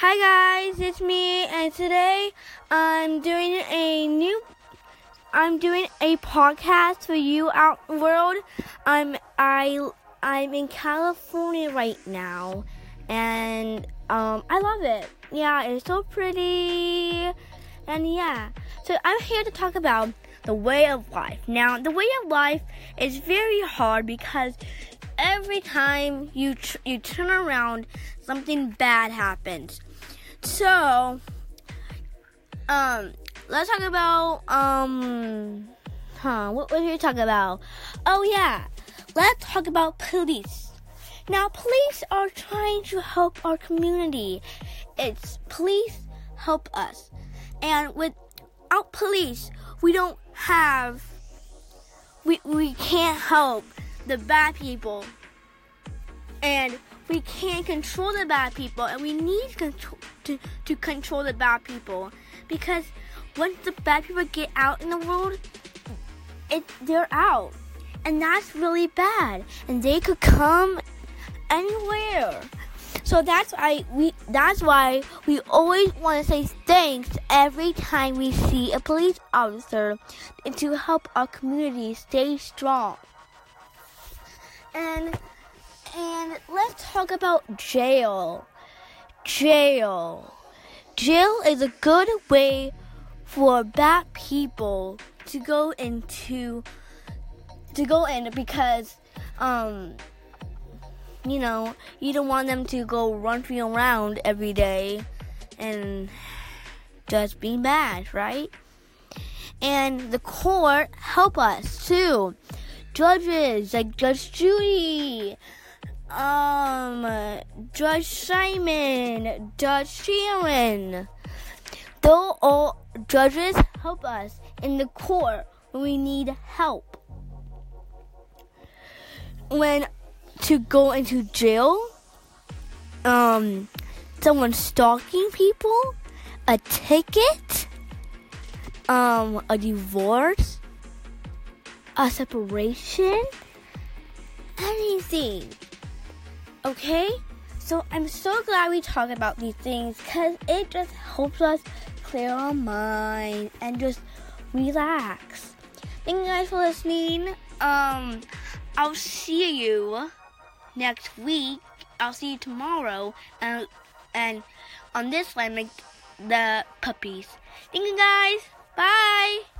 Hi guys, it's me, and today I'm doing a new. I'm doing a podcast for you out world. I'm I I'm in California right now, and um I love it. Yeah, it's so pretty, and yeah. So I'm here to talk about the way of life. Now, the way of life is very hard because every time you tr- you turn around, something bad happens. So, um, let's talk about um, huh? What were we talking about? Oh yeah, let's talk about police. Now, police are trying to help our community. It's police help us, and without police, we don't have. We we can't help the bad people. And we can't control the bad people, and we need control, to, to control the bad people. Because once the bad people get out in the world, it, they're out. And that's really bad. And they could come anywhere. So that's why we that's why we always want to say thanks every time we see a police officer and to help our community stay strong. And and let's talk about jail. Jail. Jail is a good way for bad people to go into to go in because um you know, you don't want them to go running around every day and just being bad, right? And the court help us too judges like Judge Judy, um, Judge Simon, Judge Sharon. Though all judges help us in the court when we need help. When to go into jail, um, someone stalking people, a ticket, um, a divorce, a separation, anything. Okay? So I'm so glad we talk about these things because it just helps us clear our mind and just relax. Thank you guys for listening. Um, I'll see you next week. I'll see you tomorrow and and on this one like the puppies. Thank you guys. Bye.